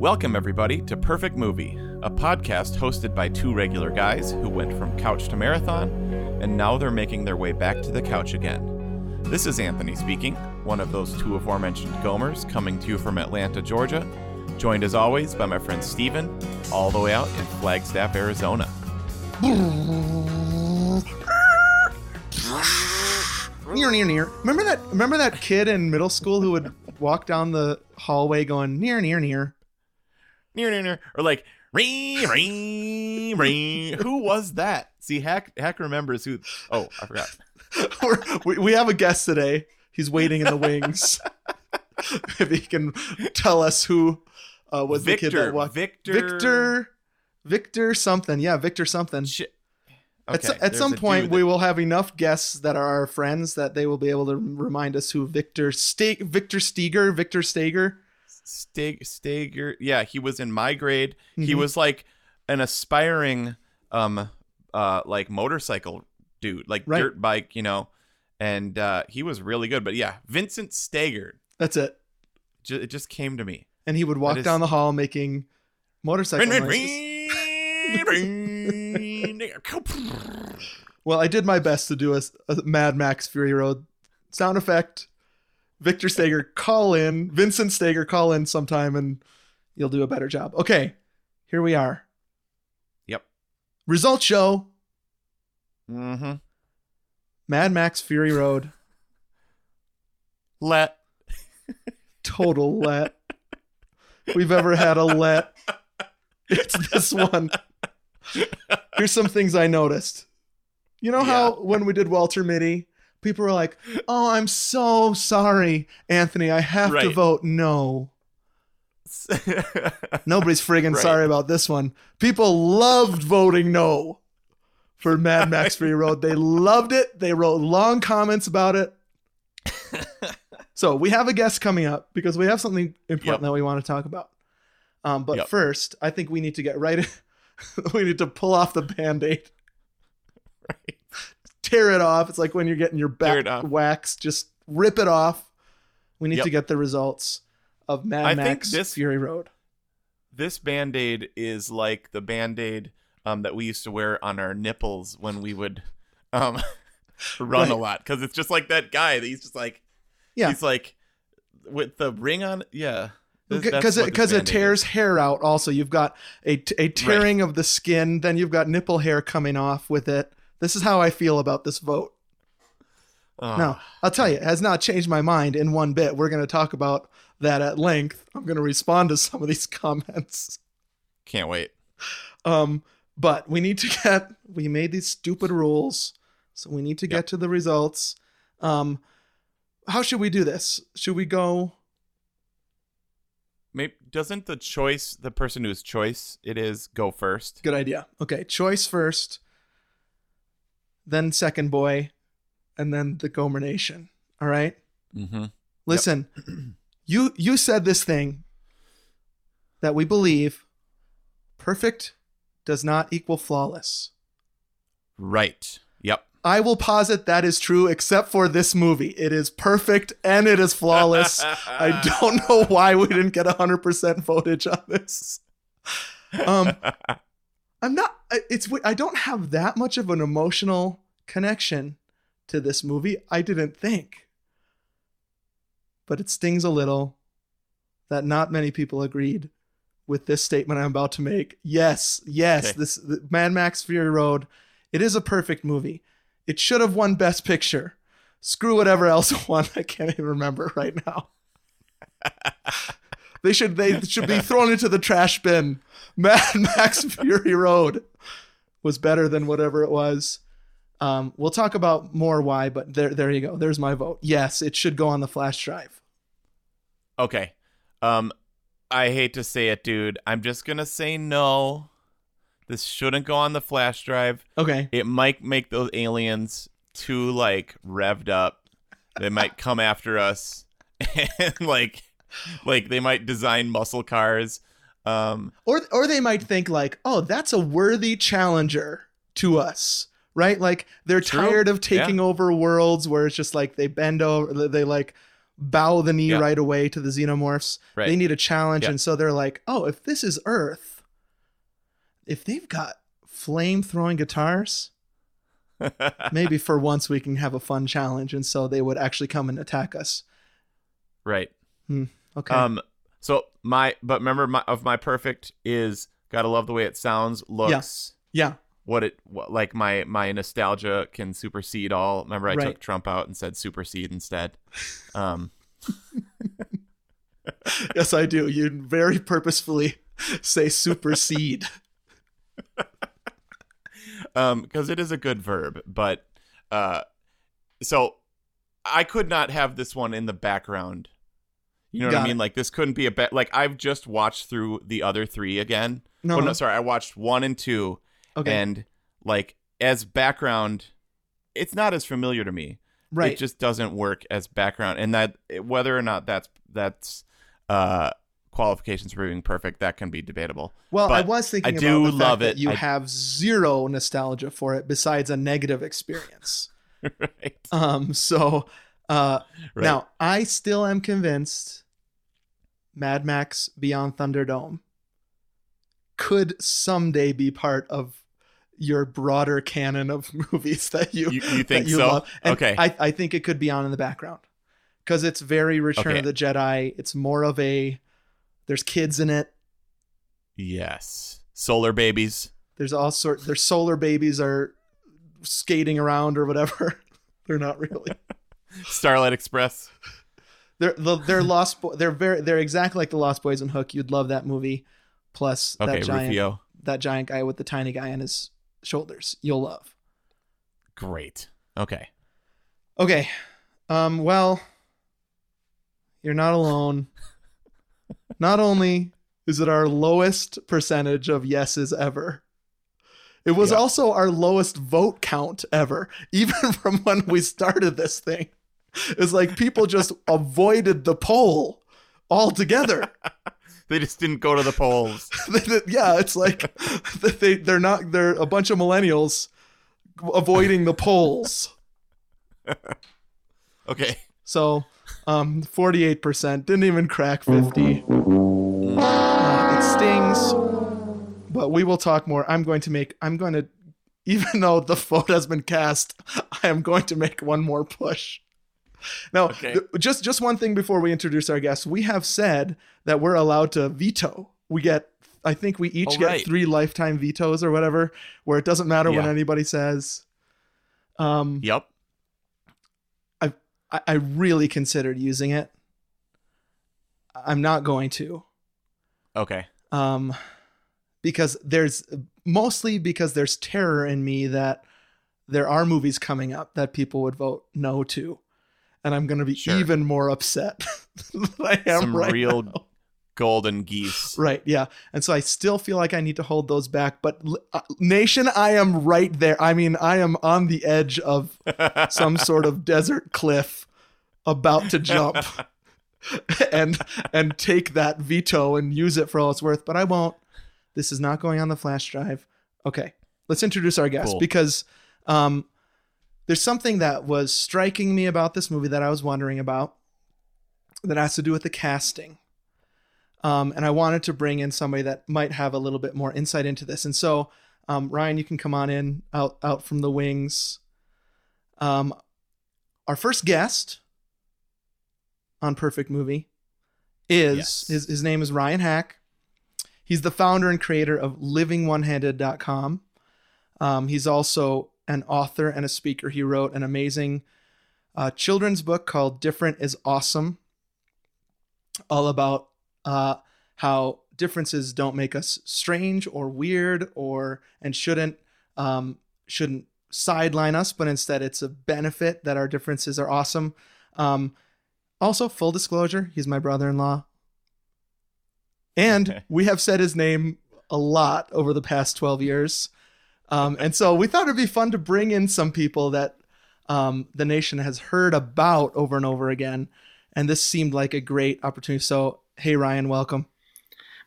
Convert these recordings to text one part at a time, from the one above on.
Welcome, everybody, to Perfect Movie, a podcast hosted by two regular guys who went from couch to marathon, and now they're making their way back to the couch again. This is Anthony speaking, one of those two aforementioned Gomers coming to you from Atlanta, Georgia, joined as always by my friend Steven, all the way out in Flagstaff, Arizona. near near near remember that remember that kid in middle school who would walk down the hallway going near near near. Near near near or like, ring, ring, ring. Who was that? See, Hack, Hack remembers who. Oh, I forgot. We're- we, we have a guest today he's waiting in the wings if he can tell us who uh, was the kid Victor. that walked Victor. victor victor something yeah victor something Sh- at, Okay, at there's some point dude we will have enough guests that are our friends that they will be able to remind us who victor Ste- victor steger victor stager Stag, Stager. Yeah, he was in my grade. He Mhm. was like an aspiring, um, uh, like motorcycle dude, like Right. dirt bike, you know. And uh, he was really good. But yeah, Vincent Stager. that's it Ju- it just came to me. and he would walk is- down the hall making motorcycle Ring, ring, noises. ring, ring. Well, I did my best to do a, a Mad Max Fury Road sound effect. Victor Stager, call in. Vincent Stager, call in sometime and you'll do a better job. Okay, here we are. Yep. Result show mm-hmm. Mad Max Fury Road. Let. Total let. We've ever had a let. It's this one. Here's some things I noticed. You know how when we did Walter Mitty, people were like, "Oh, I'm so sorry, Anthony. I have to vote no." Nobody's friggin' Right. sorry about this one. People loved voting no for Mad Max Free Road. They loved it. They wrote long comments about it. so we have a guest coming up because we have something important Yep. that we want to talk about. Um, but Yep. first, I think we need to get right. we need to pull off the band-aid. Right. Tear it off. It's like when you're getting your back waxed. Just rip it off. We need Yep. to get the results of Mad I Max this- Fury Road. this band-aid is like the band-aid um, that we used to wear on our nipples when we would um, run a lot because it's just like that guy that he's just like Yeah. he's like with the ring on yeah because it because it tears is. hair out also you've got a, a tearing of the skin then you've got nipple hair coming off with it this is how i feel about this vote. Oh, no i'll tell you it has not changed my mind in one bit. We're going to talk about that at length. I'm going to respond to some of these comments. Can't wait. Um but we need to get we made these stupid rules so we need to get to the results. Um how should we do this? Should we go maybe doesn't the choice the person whose choice it is go first? Good idea. Okay, choice first, then second boy, and then the Gomer Nation. All right. mm-hmm Listen, you you said this thing that we believe perfect does not equal flawless. right yep I will posit that is true, except for this movie. It is perfect and it is flawless. I don't know why we didn't get 100% footage on this. Um, I'm not. It's. I don't have that much of an emotional connection to this movie. I didn't think, but it stings a little that not many people agreed with this statement I'm about to make. Yes, yes. Okay. This the Mad Max Fury Road. It is a perfect movie. It should have won Best Picture. Screw whatever else won. I can't even remember right now. They should they should be thrown into the trash bin. Mad Max Fury Road was better than whatever it was. Um, we'll talk about more why, but there there you go. There's my vote. Yes, it should go on the flash drive. okay um i hate to say it dude i'm just gonna say no this shouldn't go on the flash drive Okay. it might make those aliens too like revved up. They might come after us and like like they might design muscle cars. Um Or or they might think like, "Oh, that's a worthy challenger to us." Right? Like they're True. tired of taking over worlds where it's just like they bend over they like bow the knee Yeah. right away to the xenomorphs. Right. They need a challenge, Yeah. and so they're like, "Oh, if this is Earth, if they've got flame throwing guitars, maybe for once we can have a fun challenge." And so they would actually come and attack us. right. Okay. Um. So my, but remember, my of my perfect is gotta love the way it sounds, looks, yeah. what it what, like. My my nostalgia can supersede all. Remember, I Right. took Trump out and said supersede instead. Um. Yes, I do. You very purposefully say supersede. um because it is a good verb but uh so i could not have this one in the background you know what i mean? it. like this couldn't be a bet like i've just watched through the other three again. No, oh no sorry i watched one and two. Okay, and like as background it's not as familiar to me. Right. it just doesn't work as background. And that whether or not that's that's uh qualifications for being perfect that can be debatable. Well, I was thinking I do love it. you I- have zero nostalgia for it besides a negative experience. right. Um, so uh, right now I still am convinced Mad Max Beyond Thunderdome could someday be part of your broader canon of movies that you you, you think you so love. And okay I, I think it could be on in the background because it's very Return Okay. of the Jedi. It's more of a there's kids in it. Yes. Solar babies. There's all sort. Their solar babies are skating around or whatever. They're not really. Starlight Express. They're they're Lost. Bo- they're very. They're exactly like the Lost Boys and Hook. You'd love that movie. Plus Okay, that giant Rufio. that giant guy with the tiny guy on his shoulders. You'll love. Great. Okay. Okay. Um. Well, you're not alone. not only is it our lowest percentage of yeses ever, it was Yeah. also our lowest vote count ever, even from when we started this thing. It's like people just avoided the poll altogether. They just didn't go to the polls. yeah, it's like they they're not they're a bunch of millennials avoiding the polls. Okay. So, um, 48% didn't even crack 50. Uh, it stings, but we will talk more. I'm going to make, I'm going to, even though the vote has been cast, I am going to make one more push. Now, Okay. th- just just one thing before we introduce our guests, we have said that we're allowed to veto. We get, I think we each Oh, get three lifetime vetoes or whatever, where it doesn't matter what anybody says. Um, Yep. I, I really considered using it. I'm not going to. Okay. Um, because there's mostly because there's terror in me that there are movies coming up that people would vote no to. And I'm going to be Sure. even more upset than I am Some right real now. golden geese. Right, yeah. And so I still feel like I need to hold those back. But uh, nation, I am right there. I mean, I am on the edge of some sort of desert cliff about to jump and and take that veto and use it for all it's worth but i won't this is not going on the flash drive okay let's introduce our guest Cool. because um there's something that was striking me about this movie that i was wondering about that has to do with the casting um and i wanted to bring in somebody that might have a little bit more insight into this and so um ryan you can come on in out out from the wings um our first guest on Perfect Movie is Yes. his, his name is Ryan Hack. He's the founder and creator of livingonehanded.com. Um, he's also an author and a speaker. He wrote an amazing uh, children's book called Different is Awesome, all about uh, how differences don't make us strange or weird or and shouldn't um, shouldn't sideline us, but instead it's a benefit that our differences are awesome. Um, also, full disclosure, he's my brother-in-law, and we have said his name a lot over the past twelve years. Um, and so we thought it'd be fun to bring in some people that um, the nation has heard about over and over again, and this seemed like a great opportunity. So, hey Ryan, welcome.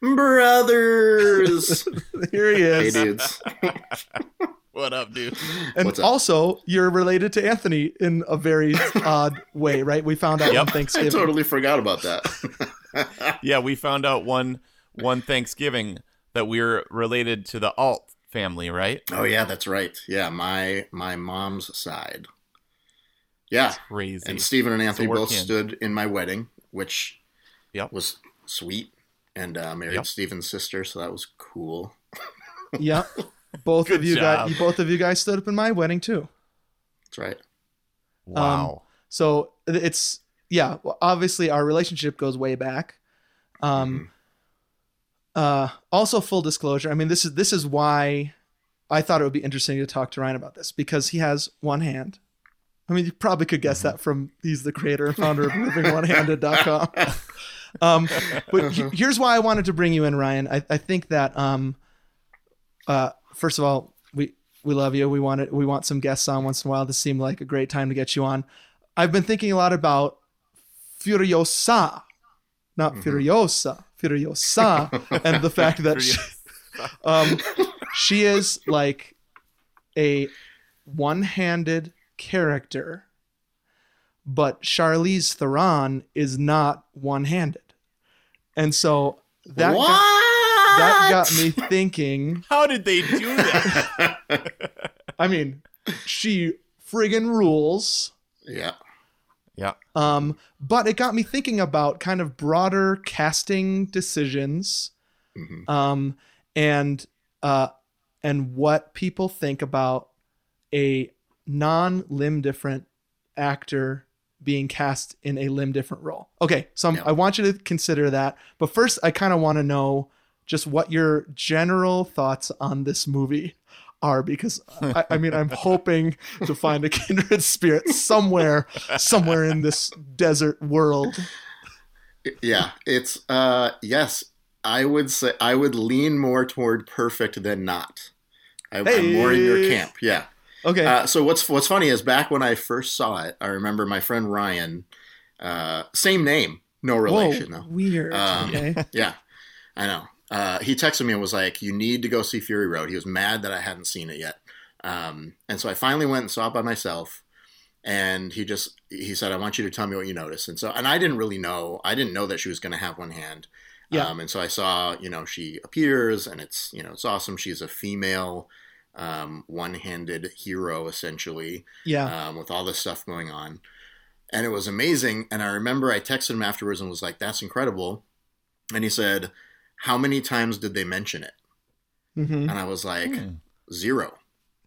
Brothers. Here he is. hey, is. dudes. what up, dude? And up? also, you're related to Anthony in a very odd way, right? We found out Yep. on I totally forgot about that. Yeah, we found out one one Thanksgiving that we're related to the Alt family, right? oh yeah, that's right. Yeah, my my mom's side. Yeah, Crazy. and Stephen and Anthony both kin. stood in my wedding, which Yep. was sweet, and uh, married Yep. Stephen's sister, so that was cool. yeah. Both of you job. guys both of you guys stood up in my wedding too. That's right. wow. So it's yeah, well, obviously our relationship goes way back. Um uh also full disclosure, I mean this is this is why I thought it would be interesting to talk to Ryan about this because he has one hand. I mean you probably could guess that from he's the creator and founder of livingonehanded.com. um but he- here's why I wanted to bring you in Ryan. I, I think that um uh first of all we we love you. We want it. We want some guests on once in a while. This seemed like a great time to get you on. I've been thinking a lot about Furiosa, not Mhm. Furiosa, Furiosa, and the fact that she, um, she is like a one-handed character, but Charlize Theron is not one-handed, and so that got, that got me thinking. How did they do that? I mean, she friggin' rules. yeah. Yeah. Um, but it got me thinking about kind of broader casting decisions, hmm um, and uh, and what people think about a non-limb different actor being cast in a limb different role. Okay, so I'm, Yeah. I want you to consider that. But first, I kind of want to know just what your general thoughts on this movie are, because I, I mean, I'm hoping to find a kindred spirit somewhere, somewhere in this desert world. Yeah, it's uh yes, I would say I would lean more toward perfect than not. I, I'm more in your camp. Yeah. Okay, Uh, so what's what's funny is back when I first saw it, I remember my friend Ryan, uh, same name, no relation Whoa, though. weird. Um, okay, Yeah, I know. Uh, he texted me and was like, "You need to go see Fury Road." He was mad that I hadn't seen it yet, um, and so I finally went and saw it by myself. And he just he said, "I want you to tell me what you noticed." And so, and I didn't really know. I didn't know that she was going to have one hand. Yeah. Um, and so I saw, you know, she appears, and it's you know it's awesome. She's a female, um, one-handed hero essentially yeah, um, with all this stuff going on. And it was amazing. And I remember I texted him afterwards and was like, that's incredible. And he said, how many times did they mention it? hmm And I was like, Hmm. zero.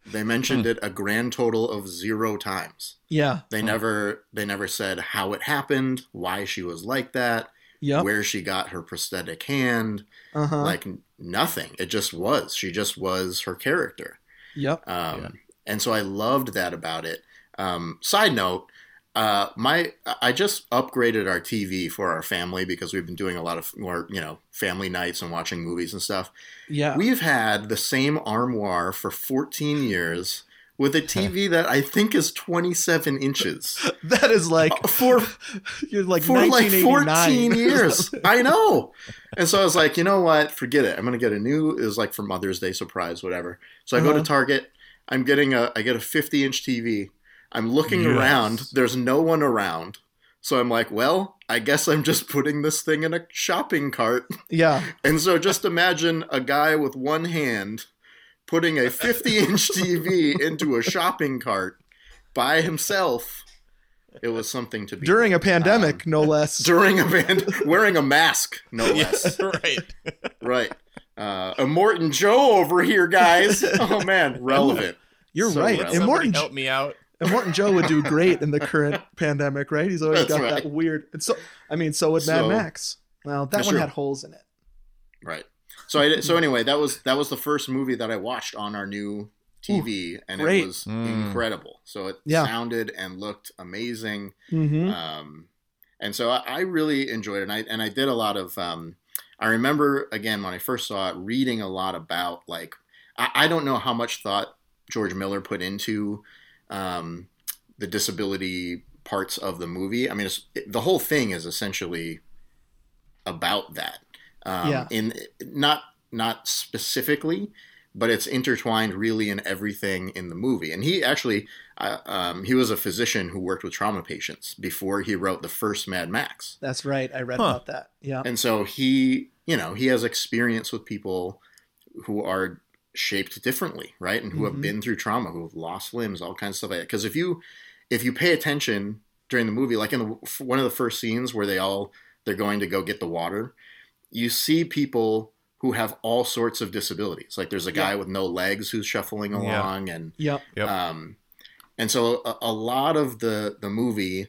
They mentioned it a grand total of zero times. yeah, They never they never said how it happened, why she was like that, yep, where she got her prosthetic hand, uh huh, like nothing. It just was. She just was her character. yep, Um, Yeah. And so I loved that about it. Um, side note, uh, my I just upgraded our TV for our family because we've been doing a lot of more, you know, family nights and watching movies and stuff. yeah. We've had the same armoire for 14 years with a TV that I think is 27 inches that is like for you're like for like 14 years. I know. And so I was like, you know what? Forget it. I'm gonna get a new. It was like for Mother's Day surprise, whatever. So I go Uh-huh. to Target. I'm getting a. I get a 50 inch TV. I'm looking Yes. around. There's no one around. So I'm like, well, I guess I'm just putting this thing in a shopping cart. yeah, And so just imagine a guy with one hand putting a 50 inch TV into a shopping cart by himself. It was something to be during a pandemic, Um, no less. during a band wearing a mask, no less. Yeah, right. right. Uh, Immortan Joe over here, guys. Oh man, relevant. You're so right. relevant. And Morton, Somebody help me out. And Morton Joe would do great in the current pandemic, right? He's always That's got right. that weird. And so, I mean, so would Mad So- Max. Well, that one true. had holes in it. Right. So I so anyway, that was that was the first movie that I watched on our new TV, and great. it was Mm. incredible. So it Yeah. sounded and looked amazing. Mm-hmm. Um, and so I, I really enjoyed it. And I, and I did a lot of, um, I remember again, when I first saw it, reading a lot about like, I, I don't know how much thought George Miller put into, um, the disability parts of the movie. I mean, it's, it, the whole thing is essentially about that. Um, Yeah. in not, not specifically, but it's intertwined really in everything in the movie. And he actually, uh, um, he was a physician who worked with trauma patients before he wrote the first Mad Max. That's right. I read Huh. about that. Yeah. And so he, you know, he has experience with people who are shaped differently, right? And who Mhm. have been through trauma, who have lost limbs, all kinds of stuff like that. Because if you, if you pay attention during the movie, like in the, one of the first scenes where they all they're going to go get the water, you see people who have all sorts of disabilities. Like there's a guy with no legs who's shuffling Yeah. along, and Yep. Yep. um, and so a, a lot of the the movie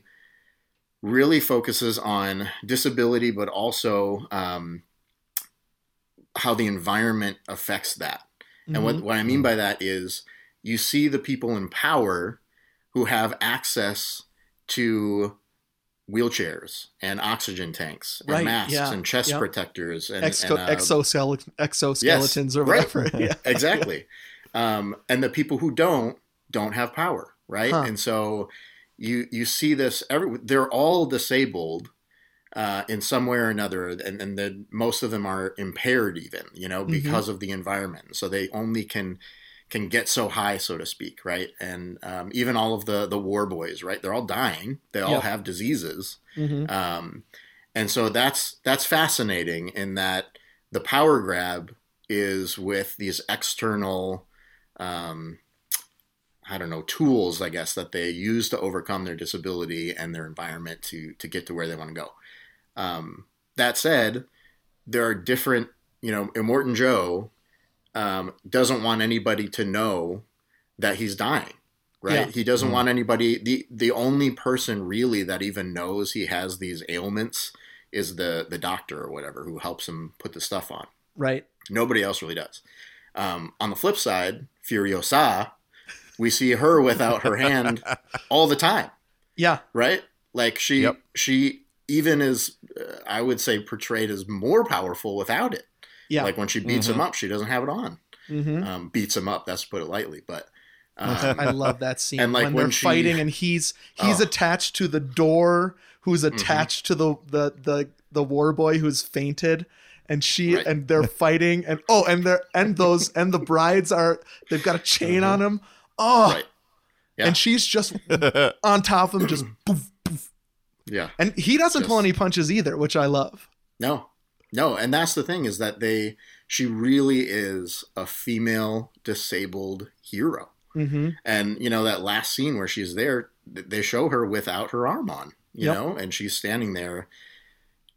really focuses on disability, but also um, how the environment affects that. And what, Mhm. what I mean by that is you see the people in power who have access to wheelchairs and oxygen tanks and Right, masks yeah, and chest protectors and, Exo- and, uh, exoskele- exoskeletons or right. whatever. yeah. exactly. Um, and the people who don't don't have power, right? Huh. And so you you see this. Every they're all disabled uh, in some way or another, and and the, most of them are impaired, even you know, Mhm. because of the environment. So they only can can get so high, so to speak, right? And um, even all of the the war boys, right? They're all dying. They all Yep. have diseases. Mhm. Um, and so that's that's fascinating in that the power grab is with these external, um, I don't know, tools, I guess, that they use to overcome their disability and their environment to to get to where they want to go. Um, that said, there are different, you know, Immortan Joe um, doesn't want anybody to know that he's dying right? Yeah. He doesn't Mm. want anybody. the The only person really that even knows he has these ailments is the the doctor or whatever who helps him put the stuff on. Right. Nobody else really does. Um, on the flip side, Furiosa, we see her without her hand all the time, Yeah. right? Like she Yep. she even is, uh, I would say, portrayed as more powerful without it. Yeah. Like when she beats Mhm. him up, she doesn't have it on. hmm Um, beats him up. That's to put it lightly, but. Um, I love that scene And, like, when, when they're she- fighting and he's he's Oh. attached to the door, who's Mhm. attached to the the the the war boy who's fainted, and she Right. and they're fighting and oh and they're and those and the brides are they've got a chain on him. Oh, Mm-hmm. Right. Yeah. and she's just on top of him, just poof, poof. Yeah. and he doesn't pull any punches either, which I love. No, no, and that's the thing is that they she really is a female disabled hero, hmm and you know that last scene where she's there, they show her without her arm on, you Yep. know, and she's standing there,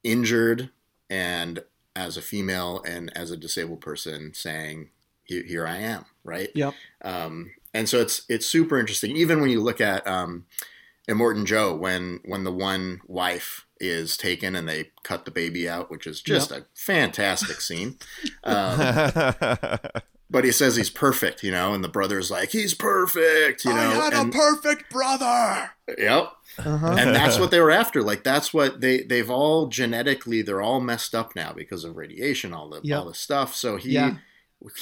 injured, and as a female and as a disabled person saying, "Here, here I am," right? Yep. Um, and so it's it's super interesting. Even when you look at um, Immortan Joe, when when the one wife is taken and they cut the baby out, which is just a fantastic scene. Um, but he says he's perfect, you know, and the brother's like, he's perfect, you know. I had and, a perfect brother. yep. Uh-huh. And that's what they were after. Like that's what they they've all genetically they're all messed up now because of radiation, all the Yep. all the stuff. So he Yeah.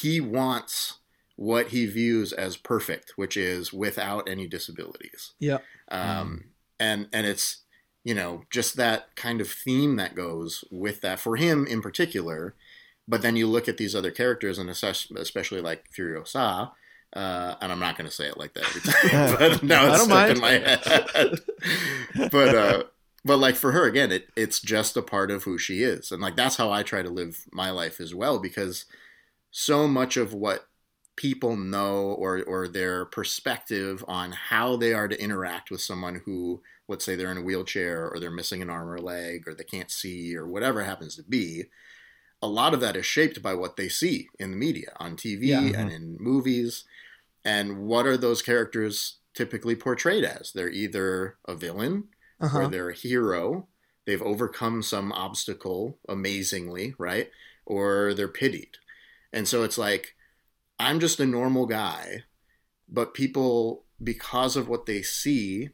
he wants what he views as perfect, which is without any disabilities. Yep. Um, and and it's you know just that kind of theme that goes with that for him in particular. But then you look at these other characters, and especially, like Furiosa, uh, and I'm not going to say it like that every time, but now it's stuck mind. in my head. but uh, but like for her again, it it's just a part of who she is, and like that's how I try to live my life as well, because so much of what people know or or their perspective on how they are to interact with someone who let's say they're in a wheelchair or they're missing an arm or a leg or they can't see or whatever happens to be a lot of that is shaped by what they see in the media on TV Yeah. and in movies. And what are those characters typically portrayed as? They're either a villain or Uh-huh. they're a hero. They've overcome some obstacle amazingly right? Or they're pitied. And so it's like i'm just a normal guy but people because of what they see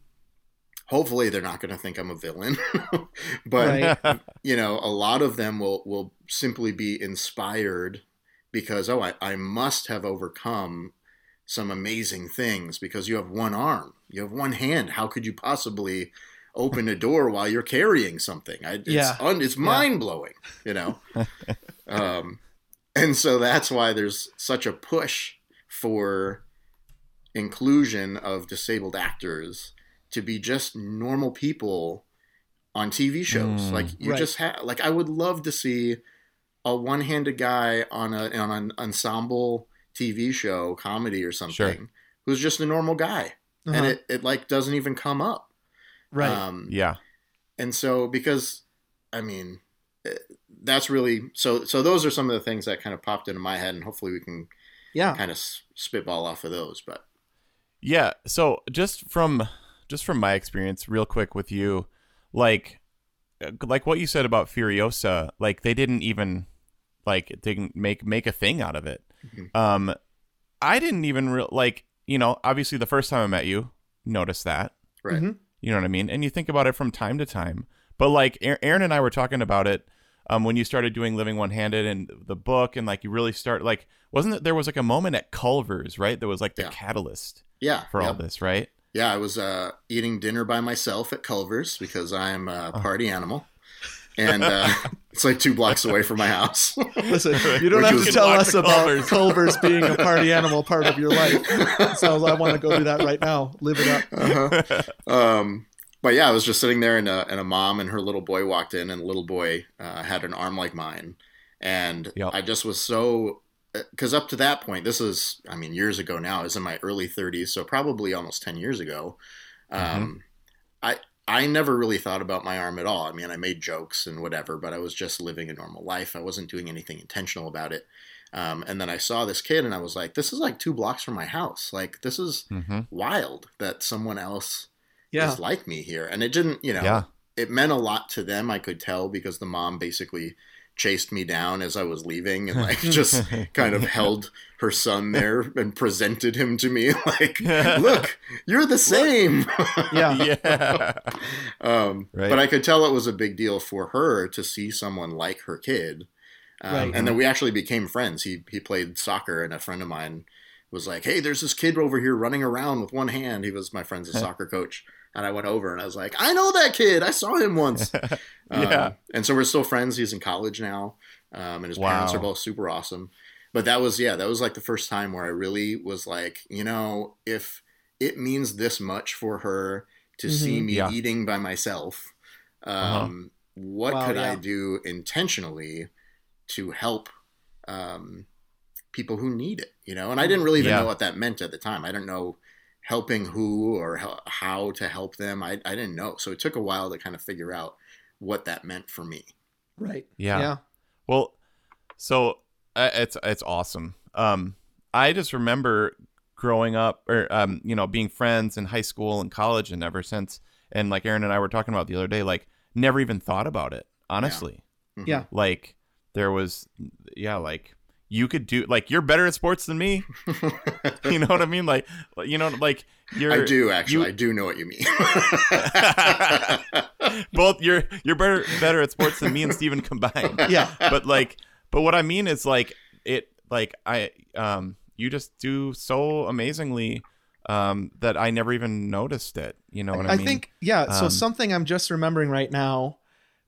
hopefully they're not going to think i'm a villain. But Right. you know a lot of them will will simply be inspired because oh I, I must have overcome some amazing things because you have one arm you have one hand. How could you possibly open a door while you're carrying something? I, it's Yeah. un, it's mind blowing you know? Um and so that's why there's such a push for inclusion of disabled actors to be just normal people on TV shows. Mm. like you Right. just have like I would love to see a one-handed guy on a on an ensemble TV show, comedy or something, Sure. who's just a normal guy, and Uh-huh. it it like doesn't even come up. right. Um, Yeah. and so because i mean eh, that's really so so those are some of the things that kind of popped into my head and hopefully we can yeah. kind of spitball off of those but Yeah. So just from just from my experience, real quick with you, like uh, like what you said about Furiosa, like they didn't even like they didn't make make a thing out of it. Mhm. Um, I didn't even real like you know obviously the first time I met you, noticed that. right Mhm. You know what I mean? And you think about it from time to time. But like Aaron and I were talking about it um, when you started doing Living One Handed and the book, and like you really start like wasn't it there was like a moment at Culver's right? that was like the Yeah. catalyst yeah for yeah. all this, right? yeah i was uh eating dinner by myself at culver's because i'm a Oh. party animal and uh it's like two blocks away from my house Listen, you don't have to tell us about Culver's. Culver's being a party animal part of your life. So I want to go do that right now. Live it up. uh-huh. um, but yeah, I was just sitting there, and a, and a mom and her little boy walked in, and the little boy uh, had an arm like mine, and Yep. I just was so because up to that point, this is I mean years ago now. I was in my early 30s, so probably almost 10 years ago. Um, I I never really thought about my arm at all. I mean, I made jokes and whatever, but I was just living a normal life. I wasn't doing anything intentional about it. Um, and then I saw this kid, and I was like, "This is like two blocks from my house. Like, this is hmm wild that someone else Yeah. is like me here. And it didn't, you know, Yeah. it meant a lot to them. I could tell because the mom basically chased me down as I was leaving and like just kind of held her son there and presented him to me like, look, you're the same. Yeah. yeah. um, Right. But I could tell it was a big deal for her to see someone like her kid. Um, Right. And then we actually became friends. He he played soccer, and a friend of mine was like, "Hey, there's this kid over here running around with one hand." He was my friend's a soccer coach, and I went over and I was like, "I know that kid. I saw him once." Yeah. Um, and so we're still friends. He's in college now, um, and his parents are both super awesome. But that was yeah, that was like the first time where I really was like, you know, if it means this much for her to see Mhm. me Yeah. eating by myself, um, Uh-huh. what Wow, could I do intentionally to help um, people who need it? You know, and I didn't really even Yeah. know what that meant at the time. I didn't know helping who or how, how to help them. I, I didn't know, so it took a while to kind of figure out what that meant for me. Right. Yeah. Yeah. Well, so uh, it's it's awesome. Um, I just remember growing up, or um, you know, being friends in high school and college, and ever since. And like Aaron and I were talking about the other day, like never even thought about it. Honestly, Mhm. Yeah. like there was, yeah, like you could do, like you're better at sports than me. you know what I mean? Like, you know, like you're. I do actually. you- I do know what you mean. both you're you're better better at sports than me and Steven combined. Yeah. but like but what i mean is like it like i um you just do so amazingly um that i never even noticed it you know what i, I mean I think yeah. So Um, something I'm just remembering right now,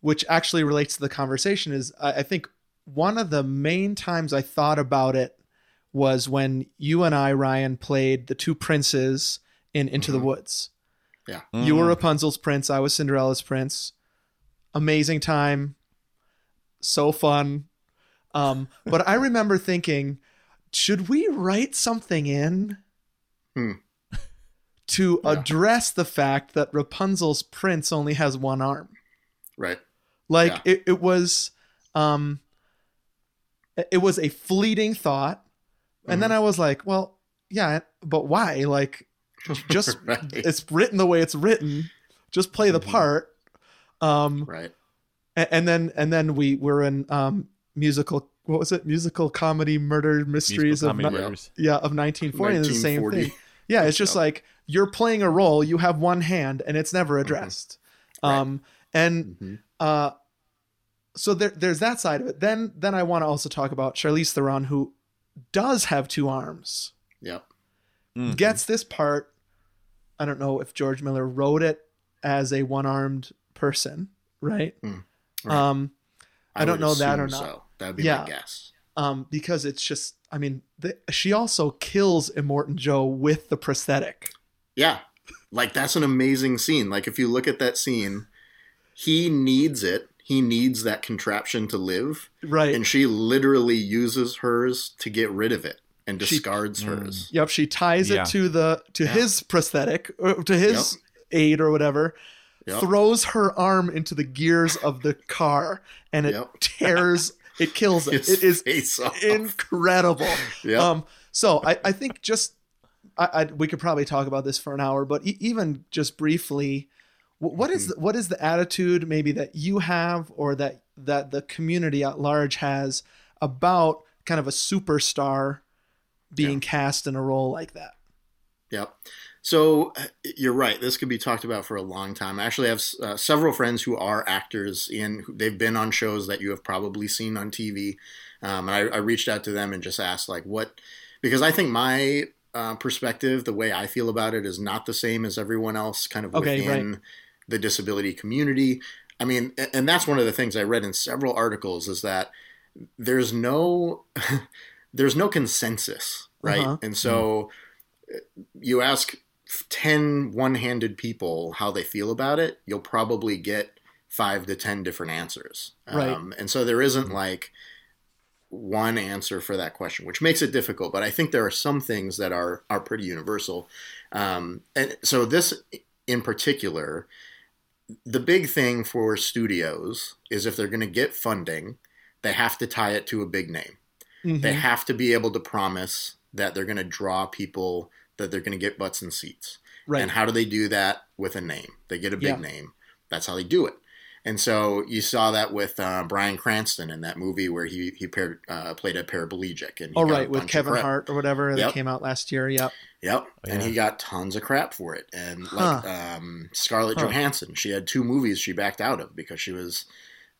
which actually relates to the conversation, is I, I think one of the main times I thought about it was when you and I, Ryan, played the two princes in Into the Mhm. Woods. yeah. You were Mm. Rapunzel's prince. I was Cinderella's prince. Amazing time. So fun. Um, but I remember thinking, should we write something in Hmm. to Yeah. address the fact that Rapunzel's prince only has one arm? right. Like Yeah. it, it was um it- it was a fleeting thought. And then I was like, well, yeah, but why? Like just right. it's written the way it's written just play the Mhm. part um right. a- and, then and then we were in um musical what was it musical comedy murder mysteries Musical of comedy ni- murders. yeah of 1940 and the same thing yeah it's just Yep. like you're playing a role you have one hand and it's never addressed Mm-hmm. Right. um and Mhm. uh so there, there's that side of it then then i want to also talk about charlize theron who does have two arms Yep. Mhm. gets this part. I don't know if George Miller wrote it as a one-armed person, right? Right. Um, I don't know that or not. So. That'd be Yeah. my guess. um, because it's just, I mean, the, she also kills Immortan Joe with the prosthetic. Yeah. Like that's an amazing scene. Like if you look at that scene, he needs it. He needs that contraption to live. Right. And she literally uses hers to get rid of it and She- discards Mm. hers. Yep, she ties Yeah. it to the to Yeah. his prosthetic, or to his aid or whatever. Yep. Throws her arm into the gears of the car, and it Yep. tears. It kills it. It is incredible. Yep. Um, so I, I think just I, I we could probably talk about this for an hour, but e- even just briefly, wh- what is Mm-hmm. the, what is the attitude maybe that you have or that that the community at large has about kind of a superstar being cast in a role like that? Yep. So uh, you're right. This could be talked about for a long time. I actually have uh, several friends who are actors in. They've been on shows that you have probably seen on TV, um, and I, I reached out to them and just asked like, what? Because I think my uh, perspective, the way I feel about it, is not the same as everyone else, kind of Okay, within the disability community. I mean, and that's one of the things I read in several articles is that there's no there's no consensus, right? Uh-huh. And so uh, you ask 10 one-handed people how they feel about it, you'll probably get 5 to 10 different answers. Right. Um, and so there isn't like one answer for that question, which makes it difficult. But I think there are some things that are are pretty universal. Um, and so this in particular, the big thing for studios is if they're going to get funding, they have to tie it to a big name. Mhm. They have to be able to promise that they're going to draw people, that they're going to get butts and seats. right. And how do they do that with a name? They get a big Yeah. name. That's how they do it. And so you saw that with uh, Bryan Cranston in that movie where he he paired, uh, played a paraplegic. And he oh got a right, with Kevin. Hart or whatever that Yep. came out last year. Yep. Yep. And Yeah. he got tons of crap for it. And like um, Scarlett Huh. Johansson, she had two movies she backed out of because she was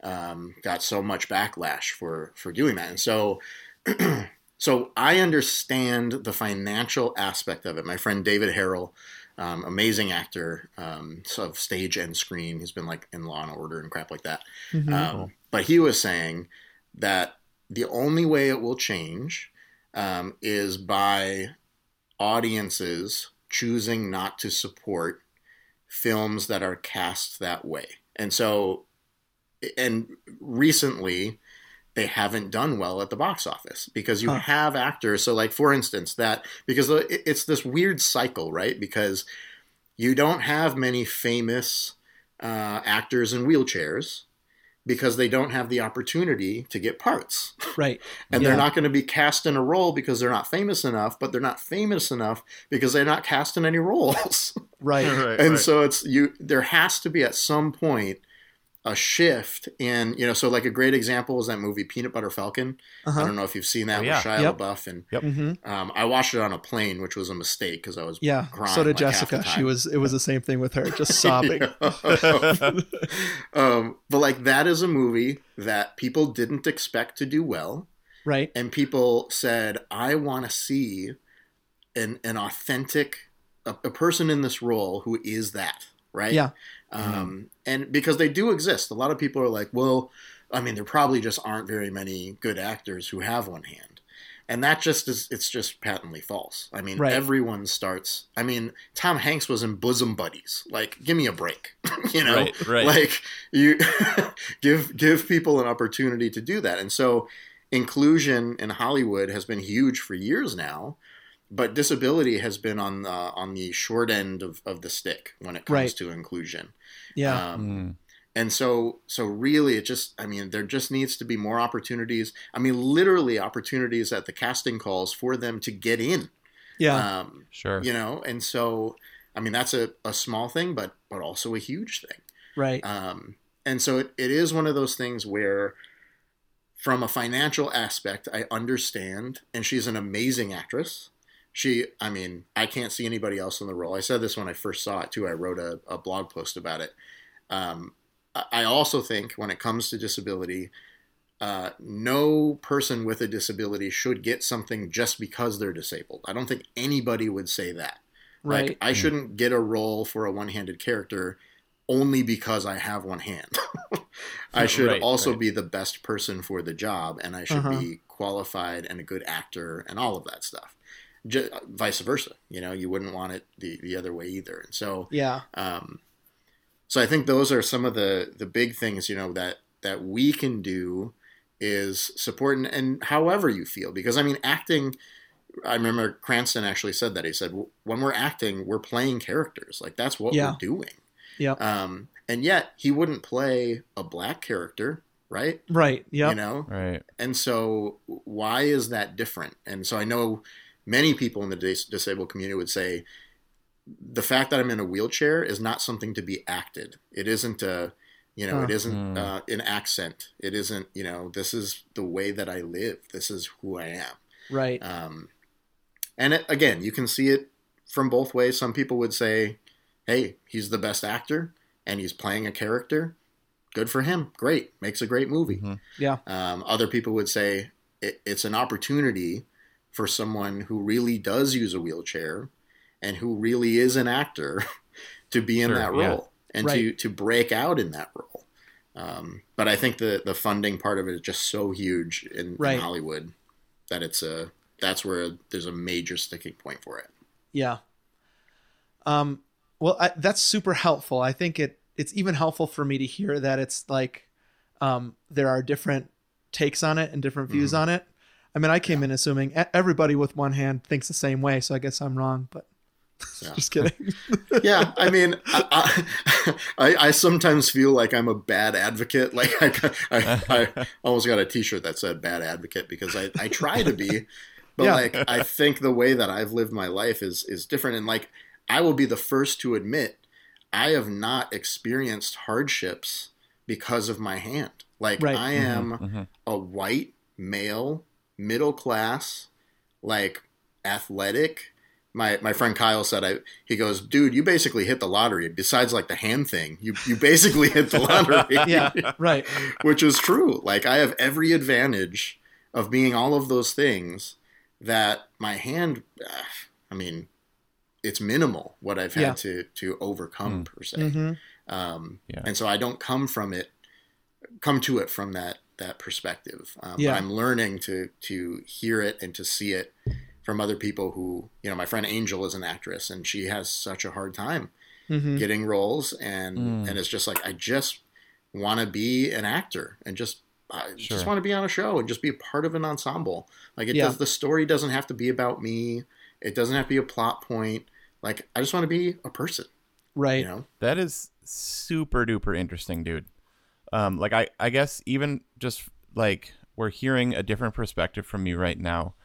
um, got so much backlash for for doing that. And so so I understand the financial aspect of it. My friend David Harrell, um, amazing actor um, so of stage and screen. He's been like in Law and Order and crap like that. Mhm. Um, but he was saying that the only way it will change um, is by audiences choosing not to support films that are cast that way. And so, and recently, they haven't done well at the box office because you Huh. have actors. So, like for instance, that because it's this weird cycle, right? Because you don't have many famous uh, actors in wheelchairs because they don't have the opportunity to get parts. Right. And Yeah. they're not going to be cast in a role because they're not famous enough, but they're not famous enough because they're not cast in any roles. Right. right, and right. so it's you there has to be at some point a shift in, you know, so like a great example is that movie Peanut Butter Falcon. I Uh-huh. don't know if you've seen that Oh, with yeah. Shia Yep. LaBeouf and hmm um, I watched it on a plane, which was a mistake because I was Yeah. crying So did like Jessica. She was. It was the same thing with her, just sobbing. um, but like that is a movie that people didn't expect to do well. right. and people said, "I want to see an an authentic a, a person in this role who is that." Right? Yeah. Um, and because they do exist, a lot of people are like, "Well, I mean, there probably just aren't very many good actors who have one hand." And that just is, it's just patently false. I mean, Right. everyone starts. I mean, Tom Hanks was in Bosom Buddies. Like, give me a break. you know? Right, right. like you give give people an opportunity to do that and so inclusion in hollywood has been huge for years now but disability has been on the on the short end of, of the stick when it comes Right. to inclusion Yeah. um, Mm. and so so really it just i mean there just needs to be more opportunities i mean literally opportunities at the casting calls for them to get in yeah. um, Sure. you know and so i mean that's a, a small thing but but also a huge thing right. um, and so it, it is one of those things where, from a financial aspect, I understand. And she's an amazing actress. She, I mean, I can't see anybody else in the role. I said this when I first saw it too. I wrote a, a blog post about it. Um, I also think when it comes to disability, uh, no person with a disability should get something just because they're disabled. I don't think anybody would say that. right. Like I shouldn't get a role for a one-handed character only because I have one hand. I should Right, also right. be the best person for the job, and I should Uh-huh. be qualified and a good actor and all of that stuff. Ju- vice versa, you know, you wouldn't want it the, the other way either. And so, Yeah. um, so I think those are some of the the big things, you know, that that we can do is support and, and however you feel, because I mean, acting. I remember Cranston actually said that he said when we're acting, we're playing characters. Like that's what Yeah. we're doing. Yeah. Um, and yet he wouldn't play a black character, right? Right. yeah You know, Right. and so why is that different? And so I know many people in the dis- disabled community would say the fact that I'm in a wheelchair is not something to be acted. It isn't a, you know, Huh. it isn't Hmm. uh, an accent. It isn't, you know, this is the way that I live. This is who I am. Right. Um, and it, again, you can see it from both ways. Some people would say, "Hey, he's the best actor, and he's playing a character. Good for him. Great, makes a great movie." Mhm. Yeah. Um, other people would say it, it's an opportunity for someone who really does use a wheelchair and who really is an actor to be in Sure, that yeah. role and to Right. to break out in that role. Um, but I think the the funding part of it is just so huge in, Right. in Hollywood that it's a that's where there's a major sticking point for it. Yeah. Um, well, I, that's super helpful. I think it it's even helpful for me to hear that it's like um, there are different takes on it and different views Mhm. on it. I mean, I came in assuming e- everybody with one hand thinks the same way, so I guess I'm wrong. But Yeah. just kidding. yeah, I mean, I, I, I, I sometimes feel like I'm a bad advocate. Like I, I, I almost got a T-shirt that said "bad advocate" because I, I try to be, but Yeah. like I think the way that I've lived my life is is different. And like I will be the first to admit, I have not experienced hardships because of my hand. Like Right. I am Mhm. a white male, middle class, like athletic. My my friend Kyle said I he goes, dude, you basically hit the lottery. Besides like the hand thing, you you basically hit the lottery. yeah. Right. Which is true. Like I have every advantage of being all of those things that my hand I mean, it's minimal what I've had Yeah. to to overcome per se hmm um, Yeah. and so I don't come from it, come to it from that that perspective. Um, Yeah. But I'm learning to to hear it and to see it from other people who, you know, my friend Angel is an actress and she has such a hard time hmm getting roles, and Mm. and it's just like I just want to be an actor and just. I Sure. just want to be on a show and just be a part of an ensemble. Like it Yeah. does, the story doesn't have to be about me. It doesn't have to be a plot point. Like I just want to be a person. Right. You know. That is super duper interesting, dude. Um, like I, I guess even just like we're hearing a different perspective from you right now.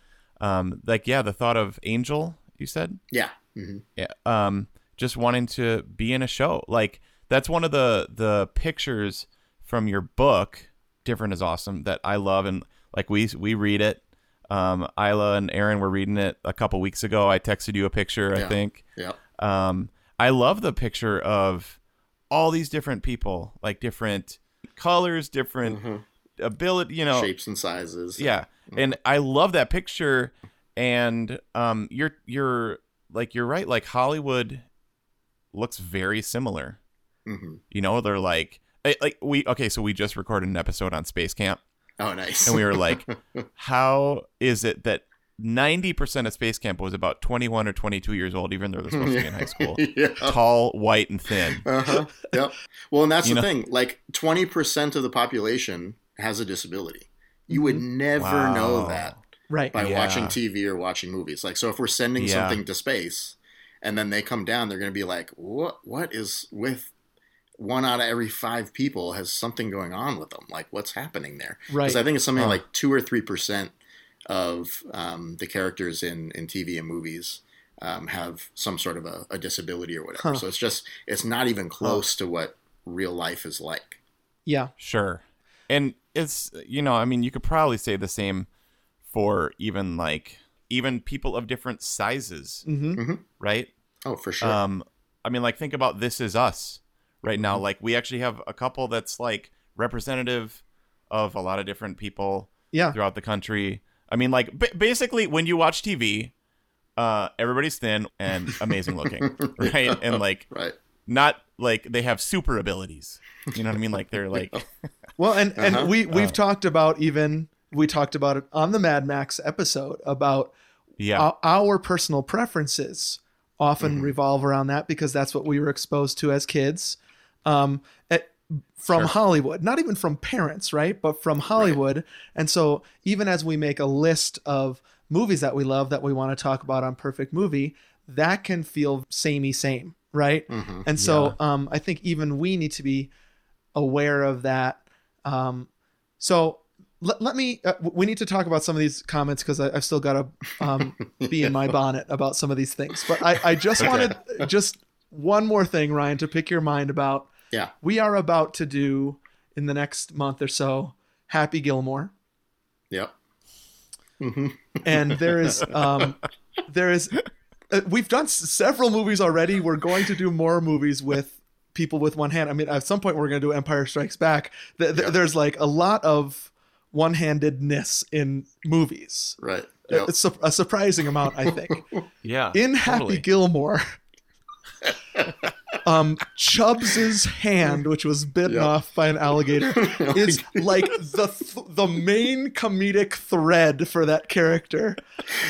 Um, like yeah, the thought of Angel, you said, Yeah. hmm yeah, um, just wanting to be in a show. Like that's one of the the pictures from your book. Different is awesome that I love and like we we read it. Um, Isla and Aaron were reading it a couple weeks ago. I texted you a picture, I think. Yeah. Um, I love the picture of all these different people, like different colors, different Mhm. ability, you know. shapes and sizes. Yeah. And I love that picture and um you're you're like you're right, like Hollywood looks very similar. hmm You know, they're like eh, like we okay, so we just recorded an episode on Space Camp Oh, nice. and we were like, how is it that 90% of Space Camp was about 21 or 22 years old, even though they're supposed to be in high school? yeah. Tall, white, and thin. Uh-huh. Yep. Well, and that's the know- thing. Like, twenty percent of the population has a disability. You would never Wow. know that Right. by Yeah. watching TV or watching movies. Like, so if we're sending Yeah. something to space, and then they come down, they're going to be like, "What? What is with?" One out of every five people has something going on with them. Like, what's happening there? Right. Because I think it's something Huh. like two or three percent of um, the characters in, in TV and movies um, have some sort of a, a disability or whatever. Huh. So it's just it's not even close to what real life is like. Yeah. Sure. And it's, you know, I mean, you could probably say the same for even like, even people of different sizes, hmm right? Oh, for sure. Um, I mean, like, think about This Is Us right now. Mm-hmm. Like, we actually have a couple that's like representative of a lot of different people Yeah. throughout the country. I mean, like, b- basically, when you watch TV, uh, everybody's thin and amazing looking, right? And like, right. not like they have super abilities. You know what I mean? Like they're like Well, and and Uh-huh. we we've Uh. talked about even we talked about it on the Mad Max episode about yeah, our, our personal preferences often Mhm. revolve around that because that's what we were exposed to as kids um, at, from Sure. Hollywood, not even from parents, right? But from Hollywood. And so even as we make a list of movies that we love that we want to talk about on Perfect Movie, that can feel samey same, right? Mhm. And so um, I think even we need to bee aware of that. Um, so let, let me, uh, we need to talk about some of these comments because I've still got to um, be in my bonnet about some of these things. But I, I just Okay. wanted just one more thing, Ryan, to pick your mind about. Yeah. We are about to do in the next month or so Happy Gilmore. Yep. hmm and there is um there is uh, we've done s- several movies already we're going to do more movies with people with one hand i mean at some point we're going to do empire strikes back Th- th- Yeah. there's like a lot of one-handedness in movies Right. Yep. it's su- a surprising amount i think yeah. in happy totally. gilmore um chubbs's hand which was bitten Yep. off by an alligator is like the th- the main comedic thread for that character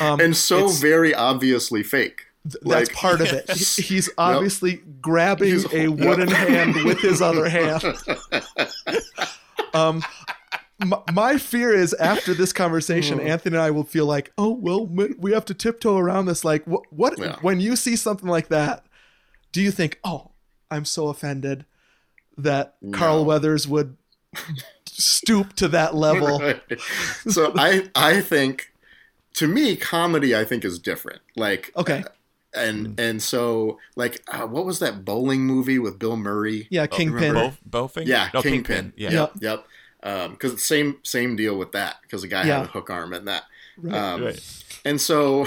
um and so very obviously fake. Th- That's Like- part of it. He- He's obviously grabbing He's- a yep. wooden hand with his other hand. Um, my fear is after this conversation, Hmm. Anthony and I will feel like, oh well, we have to tiptoe around this. Like, what? What? Yeah. When you see something like that, do you think, oh, I'm so offended that Carl Weathers would stoop to that level? Right. So I I think to me comedy I think is different. Like Okay, uh, and hmm. and so like uh, what was that bowling movie with Bill Murray? yeah, Oh, Kingpin. remember Bow, Bowfing? Yeah, No, Kingpin. Yeah. Yep. Yep. Um, because same same deal with that because the guy Yeah. had a hook arm and that. Right. Um, Right. And so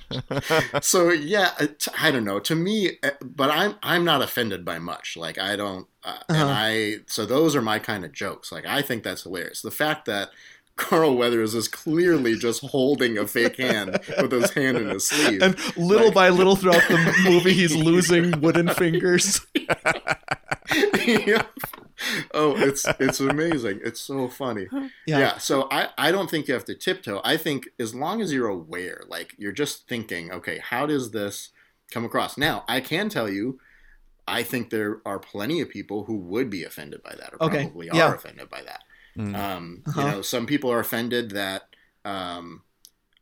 so yeah, I don't know. To me, uh, but I'm I'm not offended by much. Like I don't, uh, Uh-huh. and I so those are my kind of jokes. Like I think that's hilarious. The fact that Carl Weathers is clearly just holding a fake hand with his hand in his sleeve. and little Like- by little throughout the movie, he's losing wooden fingers. Yeah. Oh, it's it's amazing. It's so funny. Yeah. Yeah. So I I don't think you have to tiptoe. I think as long as you're aware, like you're just thinking, okay, how does this come across? Now I can tell you, I think there are plenty of people who would be offended by that, or Okay, probably yeah. are offended by that. Mm. Um, Uh-huh. You know, some people are offended that um,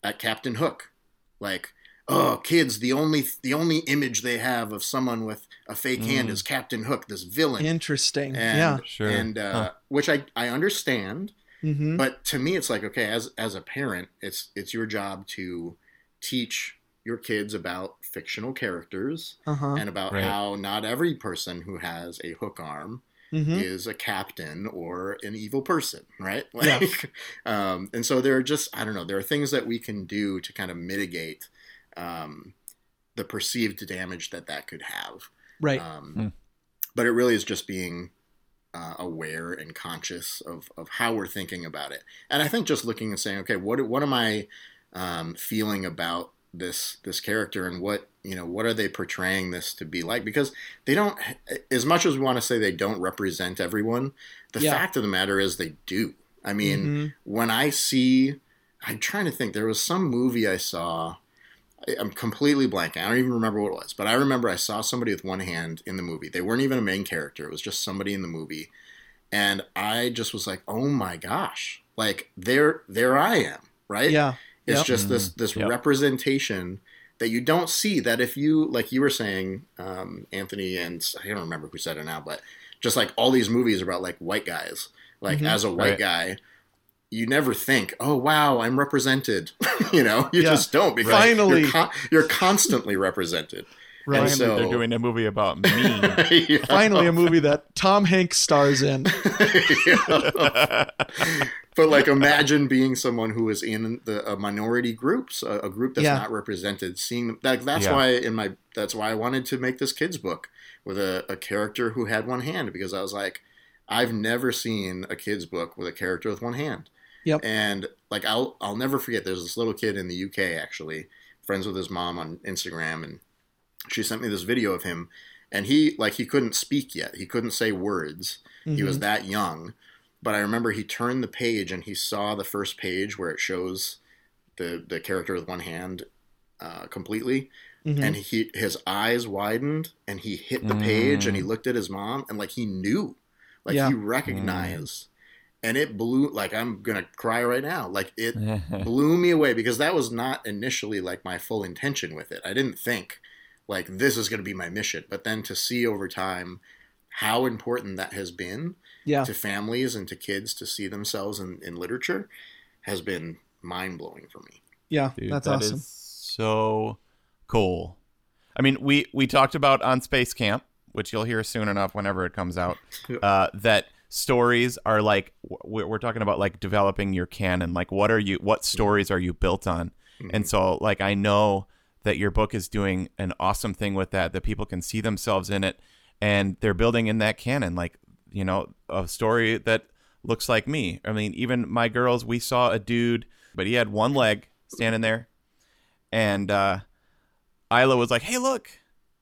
at Captain Hook, like, oh, kids, the only the only image they have of someone with a fake hand Mm. is Captain Hook, this villain. Interesting. And, yeah. Sure. And uh, Huh. which I I understand, hmm but to me it's like okay, as as a parent, it's it's your job to teach your kids about fictional characters Uh huh. and about Right. how not every person who has a hook arm hmm is a captain or an evil person, right? Yeah. Like, um, and so there are just I don't know, there are things that we can do to kind of mitigate um, the perceived damage that that could have. Right. Um, Hmm. But it really is just being uh, aware and conscious of, of how we're thinking about it. And I think just looking and saying, okay, what what am I um, feeling about this this character, and what you know, what are they portraying this to be like? Because they don't, as much as we want to say they don't represent everyone, the Yeah. fact of the matter is they do. I mean, Mhm. when I see, I'm trying to think. There was some movie I saw. I'm completely blanking. I don't even remember what it was, but I remember I saw somebody with one hand in the movie. They weren't even a main character. It was just somebody in the movie, and I just was like, "Oh my gosh!" Like there, there I am. Right? Yeah. It's Yep. just this this Yep. representation that you don't see. That if you like you were saying, um, Anthony, and I don't remember who said it now, but just like all these movies about like white guys, like Mhm. as a white Right. guy, you never think, oh wow, I'm represented. you know, you Yeah. just don't because Finally. you're, con- you're constantly represented. Right. And Finally, so- they're doing a movie about me. Yeah. Finally, a movie that Tom Hanks stars in. Yeah. but like imagine being someone who is in the a minority groups a, a group that's Yeah. not represented seeing that that's Yeah. why in my that's why i wanted to make this kids book with a, a character who had one hand because i was like i've never seen a kids book with a character with one hand Yep. and like i'll i'll never forget there's this little kid in the uk actually friends with his mom on instagram and she sent me this video of him and he like he couldn't speak yet. He couldn't say words. He was Mhm. that young. But I remember he turned the page and he saw the first page where it shows the the character with one hand uh, completely, Mhm. and he his eyes widened and he hit the page and he Mm. looked at his mom and like he knew, like Yeah. he recognized, and it blew like I'm gonna cry right now. Like it blew me away because that was not initially like my full intention with it. I didn't think like this is going to be my mission, but then to see over time how important that has been yeah. to families and to kids to see themselves in, in literature has been mind blowing for me. Yeah. Dude, that's that awesome. is so cool. I mean, we we talked about on Space Camp, which you'll hear soon enough whenever it comes out. Uh, that stories are like w- we're talking about like developing your canon. Like, what are you? What stories are you built on? And so, like, I know that your book is doing an awesome thing with that. That people can see themselves in it, and they're building in that canon. Like, you know, a story that looks like me. I mean, even my girls, we saw a dude, but he had one leg standing there, and uh, Isla was like, "Hey, look,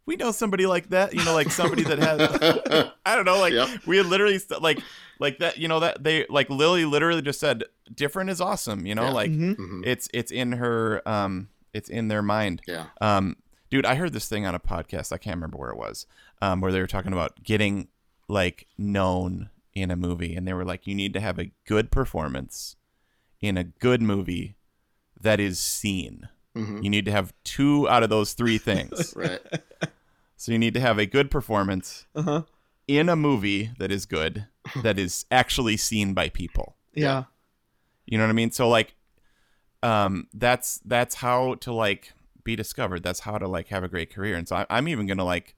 we know somebody like that. You know, like somebody that has." I don't know, like Yep. we had literally st- like like that. You know that they like Lily literally just said, "Different is awesome." You know, Yeah. like Mhm. Mhm. it's it's in her um it's in their mind. Yeah. Um, dude, I heard this thing on a podcast. I can't remember where it was. Um, where they were talking about getting like known in a movie, and they were like, you need to have a good performance in a good movie that is seen. hmm You need to have two out of those three things. Right. so you need to have a good performance Uh-huh. in a movie that is good, that is actually seen by people. Yeah. You know what I mean? So like um that's that's how to like be discovered. That's how to like have a great career. And so I, I'm even gonna like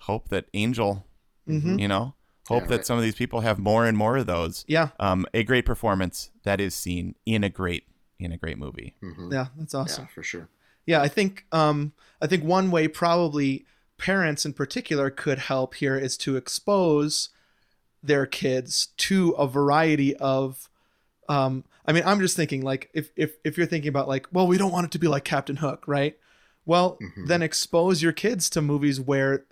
hope that Angel, Mhm. you know, hope Yeah, that right. some of these people have more and more of those. Yeah. Um, a great performance that is seen in a great in a great movie. hmm Yeah. That's awesome. Yeah, for sure. Yeah, I think um, I think one way probably parents in particular could help here is to expose their kids to a variety of. Um, I mean, I'm just thinking like if if if you're thinking about like, well, we don't want it to be like Captain Hook, right? Well, Mhm. then expose your kids to movies where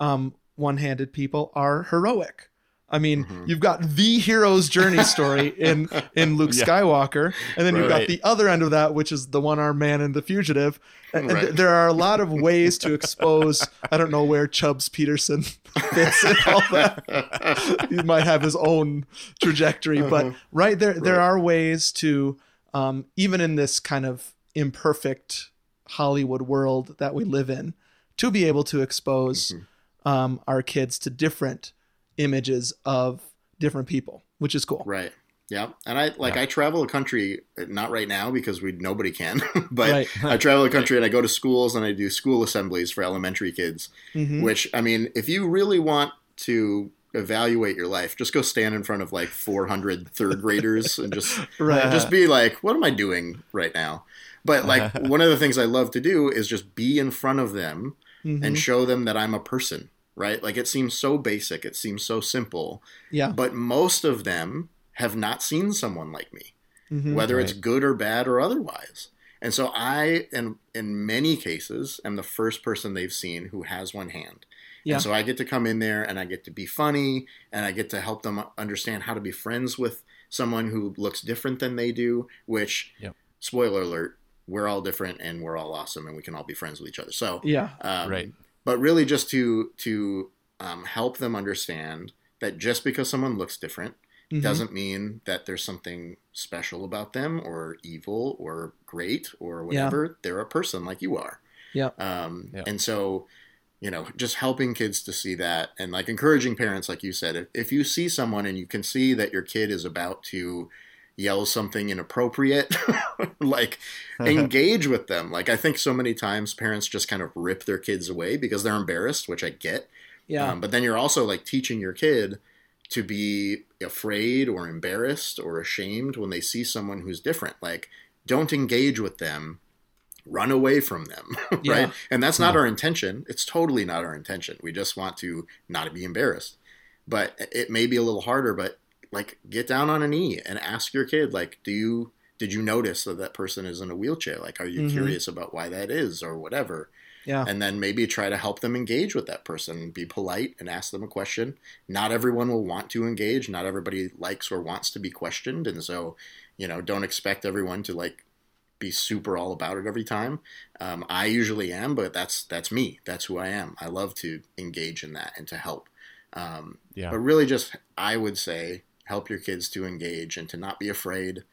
um, one-handed people are heroic. I mean, Mhm. you've got the hero's journey story in in Luke Yeah. Skywalker, and then you've got the other end of that, which is the one-armed man and the fugitive. And, Right. there are a lot of ways to expose. I don't know where Chubbs Peterson fits in all that. he might have his own trajectory, but Uh-huh. right there, there are ways to, um, even in this kind of imperfect Hollywood world that we live in, to be able to expose Mhm. Um, our kids to different images of different people, which is cool. Right. Yeah. And I like Yeah. I travel a country not right now because we nobody can, but Right. I travel the country and I go to schools and I do school assemblies for elementary kids, Mhm. which I mean, if you really want to evaluate your life, just go stand in front of like 400 third graders and just Right. just be like, what am I doing right now? But like one of the things I love to do is just be in front of them Mhm. and show them that I'm a person, right? Like it seems so basic, it seems so simple, yeah. but most of them have not seen someone like me, Mhm. whether it's good or bad or otherwise. And so I, in in many cases, am the first person they've seen who has one hand. Yeah. And so I get to come in there and I get to be funny and I get to help them understand how to be friends with someone who looks different than they do. Which, Yep. spoiler alert, we're all different and we're all awesome and we can all be friends with each other. So Yeah. um, Right. But really, just to to um, help them understand that just because someone looks different Mhm. doesn't mean that there's something special about them or evil or great or whatever. They're a person like you are. Yeah. Um, Yeah. And so, you know, just helping kids to see that and like encouraging parents, like you said, if, if you see someone and you can see that your kid is about to yell something inappropriate, like engage with them. Like I think so many times parents just kind of rip their kids away because they're embarrassed, which I get. Yeah. Um, but then you're also like teaching your kid to be afraid or embarrassed or ashamed when they see someone who's different. Like, don't engage with them, run away from them, right? Yeah. And that's not our intention. It's totally not our intention. We just want to not be embarrassed. But it may be a little harder, but like get down on a knee and ask your kid, like, do you did you notice that that person is in a wheelchair? Like, are you Mhm. curious about why that is or whatever? Yeah. and then maybe try to help them engage with that person be polite and ask them a question not everyone will want to engage not everybody likes or wants to be questioned and so you know don't expect everyone to like be super all about it every time um, i usually am but that's that's me that's who i am i love to engage in that and to help um, Yeah. but really just i would say help your kids to engage and to not be afraid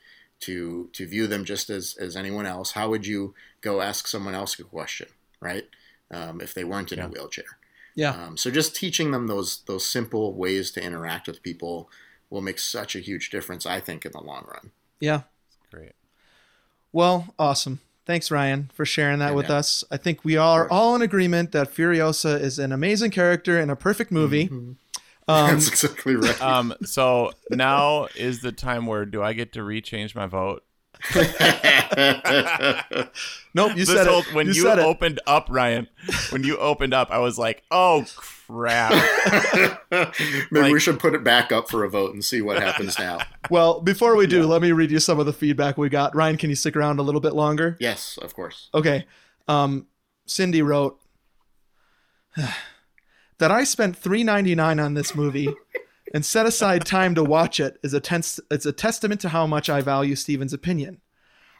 to to view them just as as anyone else how would you go ask someone else a question right um, if they weren't in Yeah. a wheelchair Yeah. um, so just teaching them those those simple ways to interact with people will make such a huge difference i think in the long run Yeah. Great. Well, awesome. Thanks, Ryan, for sharing that Yeah, with yeah. us. I think we are all in agreement that Furiosa is an amazing character and a perfect movie. Mhm. Um, that's exactly right Um, so now is the time where do I get to rechange my vote? nope, you This said whole- it. when you, you, said it. opened up, Ryan, when you opened up, I was like, oh crap. maybe Like- we should put it back up for a vote and see what happens now Well, before we do, let me read you some of the feedback we got. Ryan, can you stick around a little bit longer? yes of course Okay. Um, Cindy wrote that I spent three ninety nine on this movie and set aside time to watch it is a tense. It's a testament to how much I value Steven's opinion.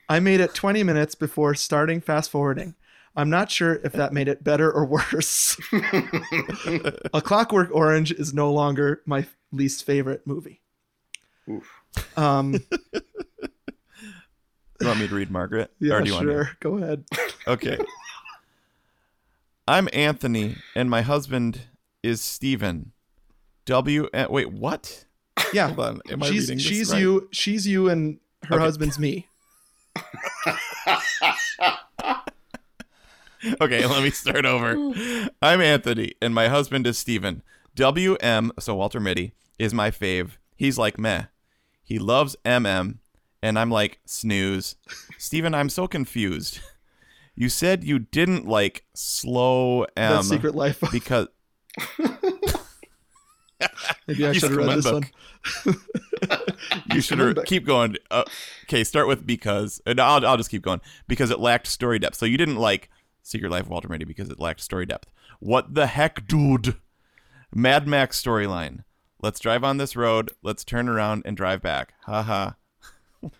I made it twenty minutes before starting fast forwarding. I'm not sure if that made it better or worse. a Clockwork Orange is no longer my least favorite movie. Oof. Um, You want me to read Margaret? yeah, or do you want sure. Go ahead. Okay. I'm Anthony, and my husband is Stephen. W. uh, wait, what? Yeah, Hold on. Am I she's reading she's right? you. She's you, and her Okay. husband's me. Okay, let me start over. I'm Anthony, and my husband is Steven. WM, so Walter Mitty, is my fave. He's like meh. He loves MM, and I'm like snooze. Stephen, I'm so confused. You said you didn't like slow M That Secret Life. because Maybe I You should have read this book. one. you should keep going. Uh, okay, start with because. And I'll, I'll just keep going because it lacked story depth. So you didn't like Secret Life of Walter Mitty because it lacked story depth. What the heck, dude? Mad Max storyline. Let's drive on this road. Let's turn around and drive back. Ha ha.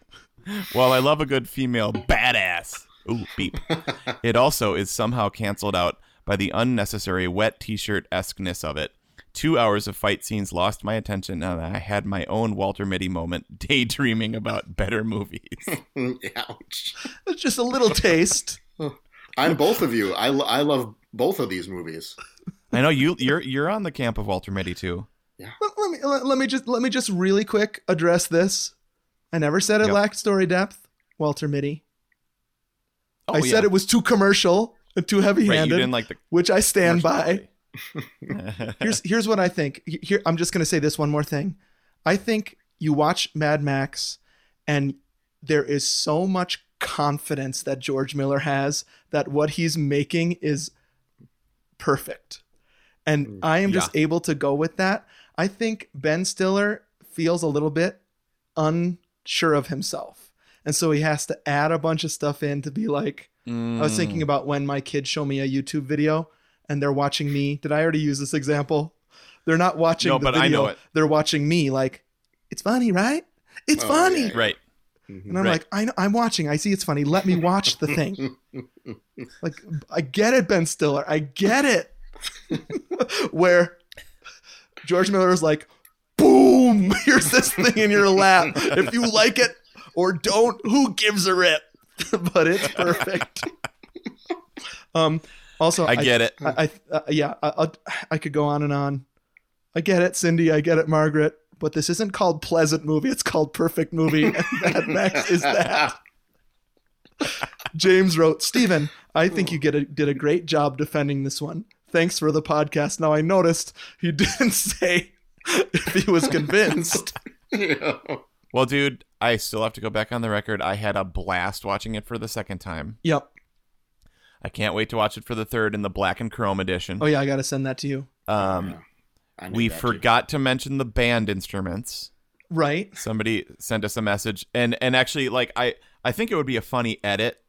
Well, I love a good female badass. Ooh, beep. It also is somehow canceled out by the unnecessary wet t-shirt esqueness of it. Two hours of fight scenes lost my attention, and I had my own Walter Mitty moment, daydreaming about better movies. Ouch. It's just a little taste. I'm both of you. I, I love both of these movies. I know you you're you're on the camp of Walter Mitty too. let, let me let, let me just let me just really quick address this. I never said it Yep. lacked story depth, Walter Mitty. Oh, I said it was too commercial and too heavy-handed, didn't like the which I stand by. here's here's what I think. Here I'm just gonna say this one more thing. I think you watch Mad Max, and there is so much confidence that George Miller has that what he's making is perfect, and I am just able to go with that. I think Ben Stiller feels a little bit unsure of himself, and so he has to add a bunch of stuff in to be like. I was thinking mm. about when my kids show me a YouTube video and they're watching me. Did I already use this example? They're not watching No, the but I know it. They're watching me like, it's funny, right? It's Oh, funny. yeah. right. And I'm Right. like, I know, I'm watching. I see it's funny. Let me watch the thing. like, I get it, Ben Stiller. I get it. Where George Miller is like, boom, here's this thing in your lap. If you like it or don't, who gives a rip? but it's perfect. um. Also, I get it. I, I uh, yeah, I, I, I could go on and on. I get it, Cindy. I get it, Margaret. But this isn't called Pleasant Movie. It's called Perfect Movie. And Mad Max is that. James wrote, Stephen, I think you get a, did a great job defending this one. Thanks for the podcast. Now I noticed he didn't say if he was convinced. Yeah. Well, dude, I still have to go back on the record. I had a blast watching it for the second time. yep. I can't wait to watch it for the third in the black and chrome edition. Oh yeah, I got to send that to you. Um, I knew we that, too. forgot to mention the band instruments. Right. Somebody sent us a message, and and actually, like I I think it would be a funny edit,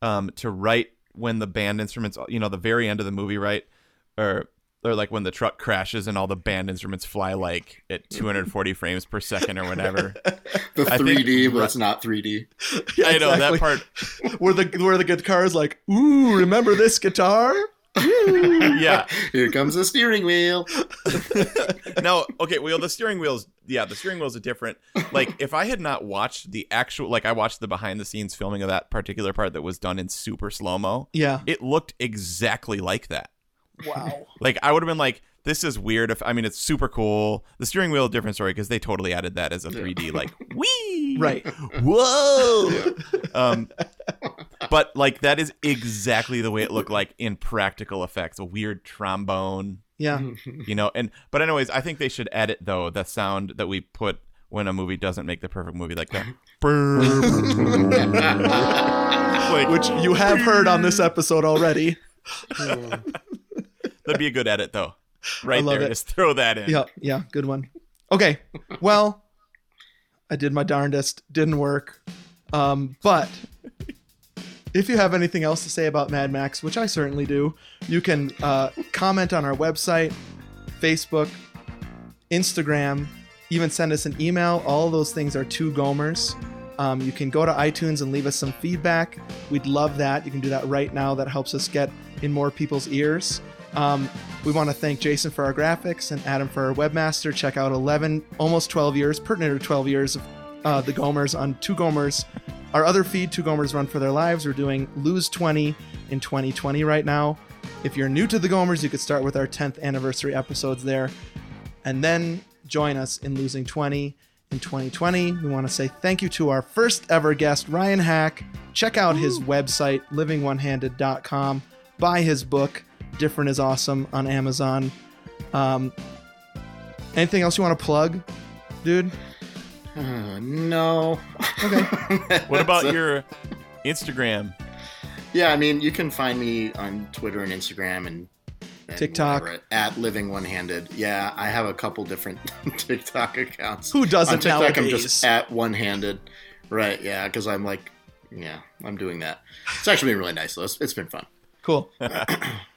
um, to write when the band instruments, you know, the very end of the movie, right? Or or like when the truck crashes and all the band instruments fly like at 240 frames per second or whatever. The 3D, but it's not 3D. Yeah, I know exactly. that part. where the where the guitar is like, ooh, remember this guitar? Ooh. Yeah. Here comes the steering wheel. no, okay. Well, the steering wheels. Yeah, the steering wheels are different. Like, if I had not watched the actual, like, I watched the behind the scenes filming of that particular part that was done in super slow mo. Yeah. It looked exactly like that. Wow. Like, I would have been like, this is weird. If I mean, it's super cool. The steering wheel, different story because they totally added that as a 3D, like, wee, Right. whoa. Um, but like that is exactly the way it looked like in practical effects. A weird trombone, Yeah. you know and but anyways i think they should edit though the sound that we put when a movie doesn't make the perfect movie like that like Which you have heard on this episode already. That'd be a good edit though right there it. just throw that in Yeah, yeah, good one. Okay. Well, I did my darndest. Didn't work. Um, but if you have anything else to say about Mad Max, which I certainly do, you can uh, comment on our website, Facebook, Instagram, even send us an email. All those things are two Gomers. Um, you can go to iTunes and leave us some feedback. We'd love that. You can do that right now. That helps us get in more people's ears. Um, we want to thank Jason for our graphics and Adam for our webmaster. Check out 11, almost 12 years, pertinent to 12 years of uh, the Gomers on Two Gomers. Our other feed, Two Gomers Run for Their Lives, we're doing Lose 20 in 2020 right now. If you're new to the Gomers, you could start with our 10th anniversary episodes there and then join us in Losing 20 in 2020. We want to say thank you to our first ever guest, Ryan Haack. Check out his website, livingonehanded.com. Buy his book, Different is Awesome, on Amazon. Um, anything else you want to plug, dude? Uh, no. Okay. what about a- your instagram Yeah, I mean, you can find me on Twitter and Instagram and, and TikTok. whatever, at Living One Handed. Yeah, I have a couple different TikTok accounts. Who doesn't on TikTok, I'm just at One Handed. Right? Yeah, because I'm like, yeah, I'm doing that. It's actually been really nice. Though. It's, it's been fun. Cool.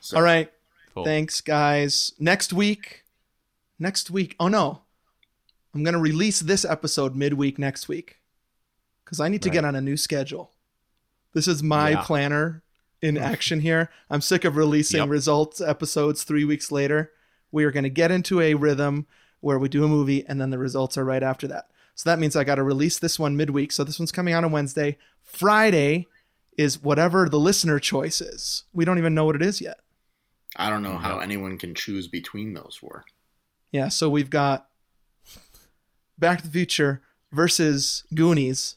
So, All right. Cool. Thanks, guys. Next week, next week. Oh no, I'm gonna release this episode midweek next week because I need to get on a new schedule. This is my Yeah. planner in mm. action here. I'm sick of releasing Yep. results episodes three weeks later. We are gonna get into a rhythm where we do a movie and then the results are right after that. So that means I got to release this one midweek. So this one's coming out on Wednesday. Friday is whatever the listener choice is. We don't even know what it is yet. I don't know how anyone can choose between those four. Yeah, so we've got Back to the Future versus Goonies.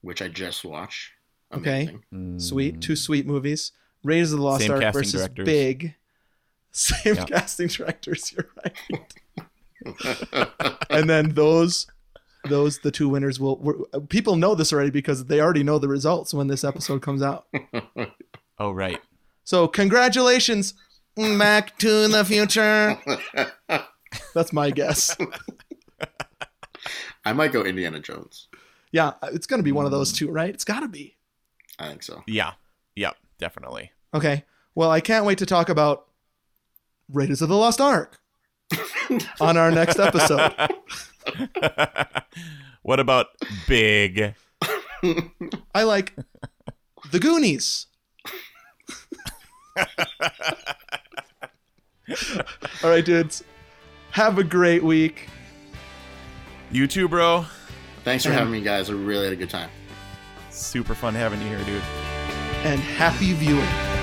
which I just watched. Okay. Amazing. Sweet, two mm. sweet movies. Raiders of the Lost Same Ark versus directors. Big. Same Yeah. casting directors. You're right. and then those, those the two winners will. Were, uh, people know this already because they already know the results when this episode comes out. oh right So congratulations, Back to the Future. That's my guess. I might go Indiana Jones. Yeah, uh, it's gonna be one of those two, right? It's got to be. I think so. yeah yep definitely Okay. Well, I can't wait to talk about Raiders of the Lost Ark on our next episode. what about big I like the Goonies. All right, dudes. Have a great week. you too bro Thanks for And- having me, guys. I really had a good time. super fun having you here dude and happy viewing.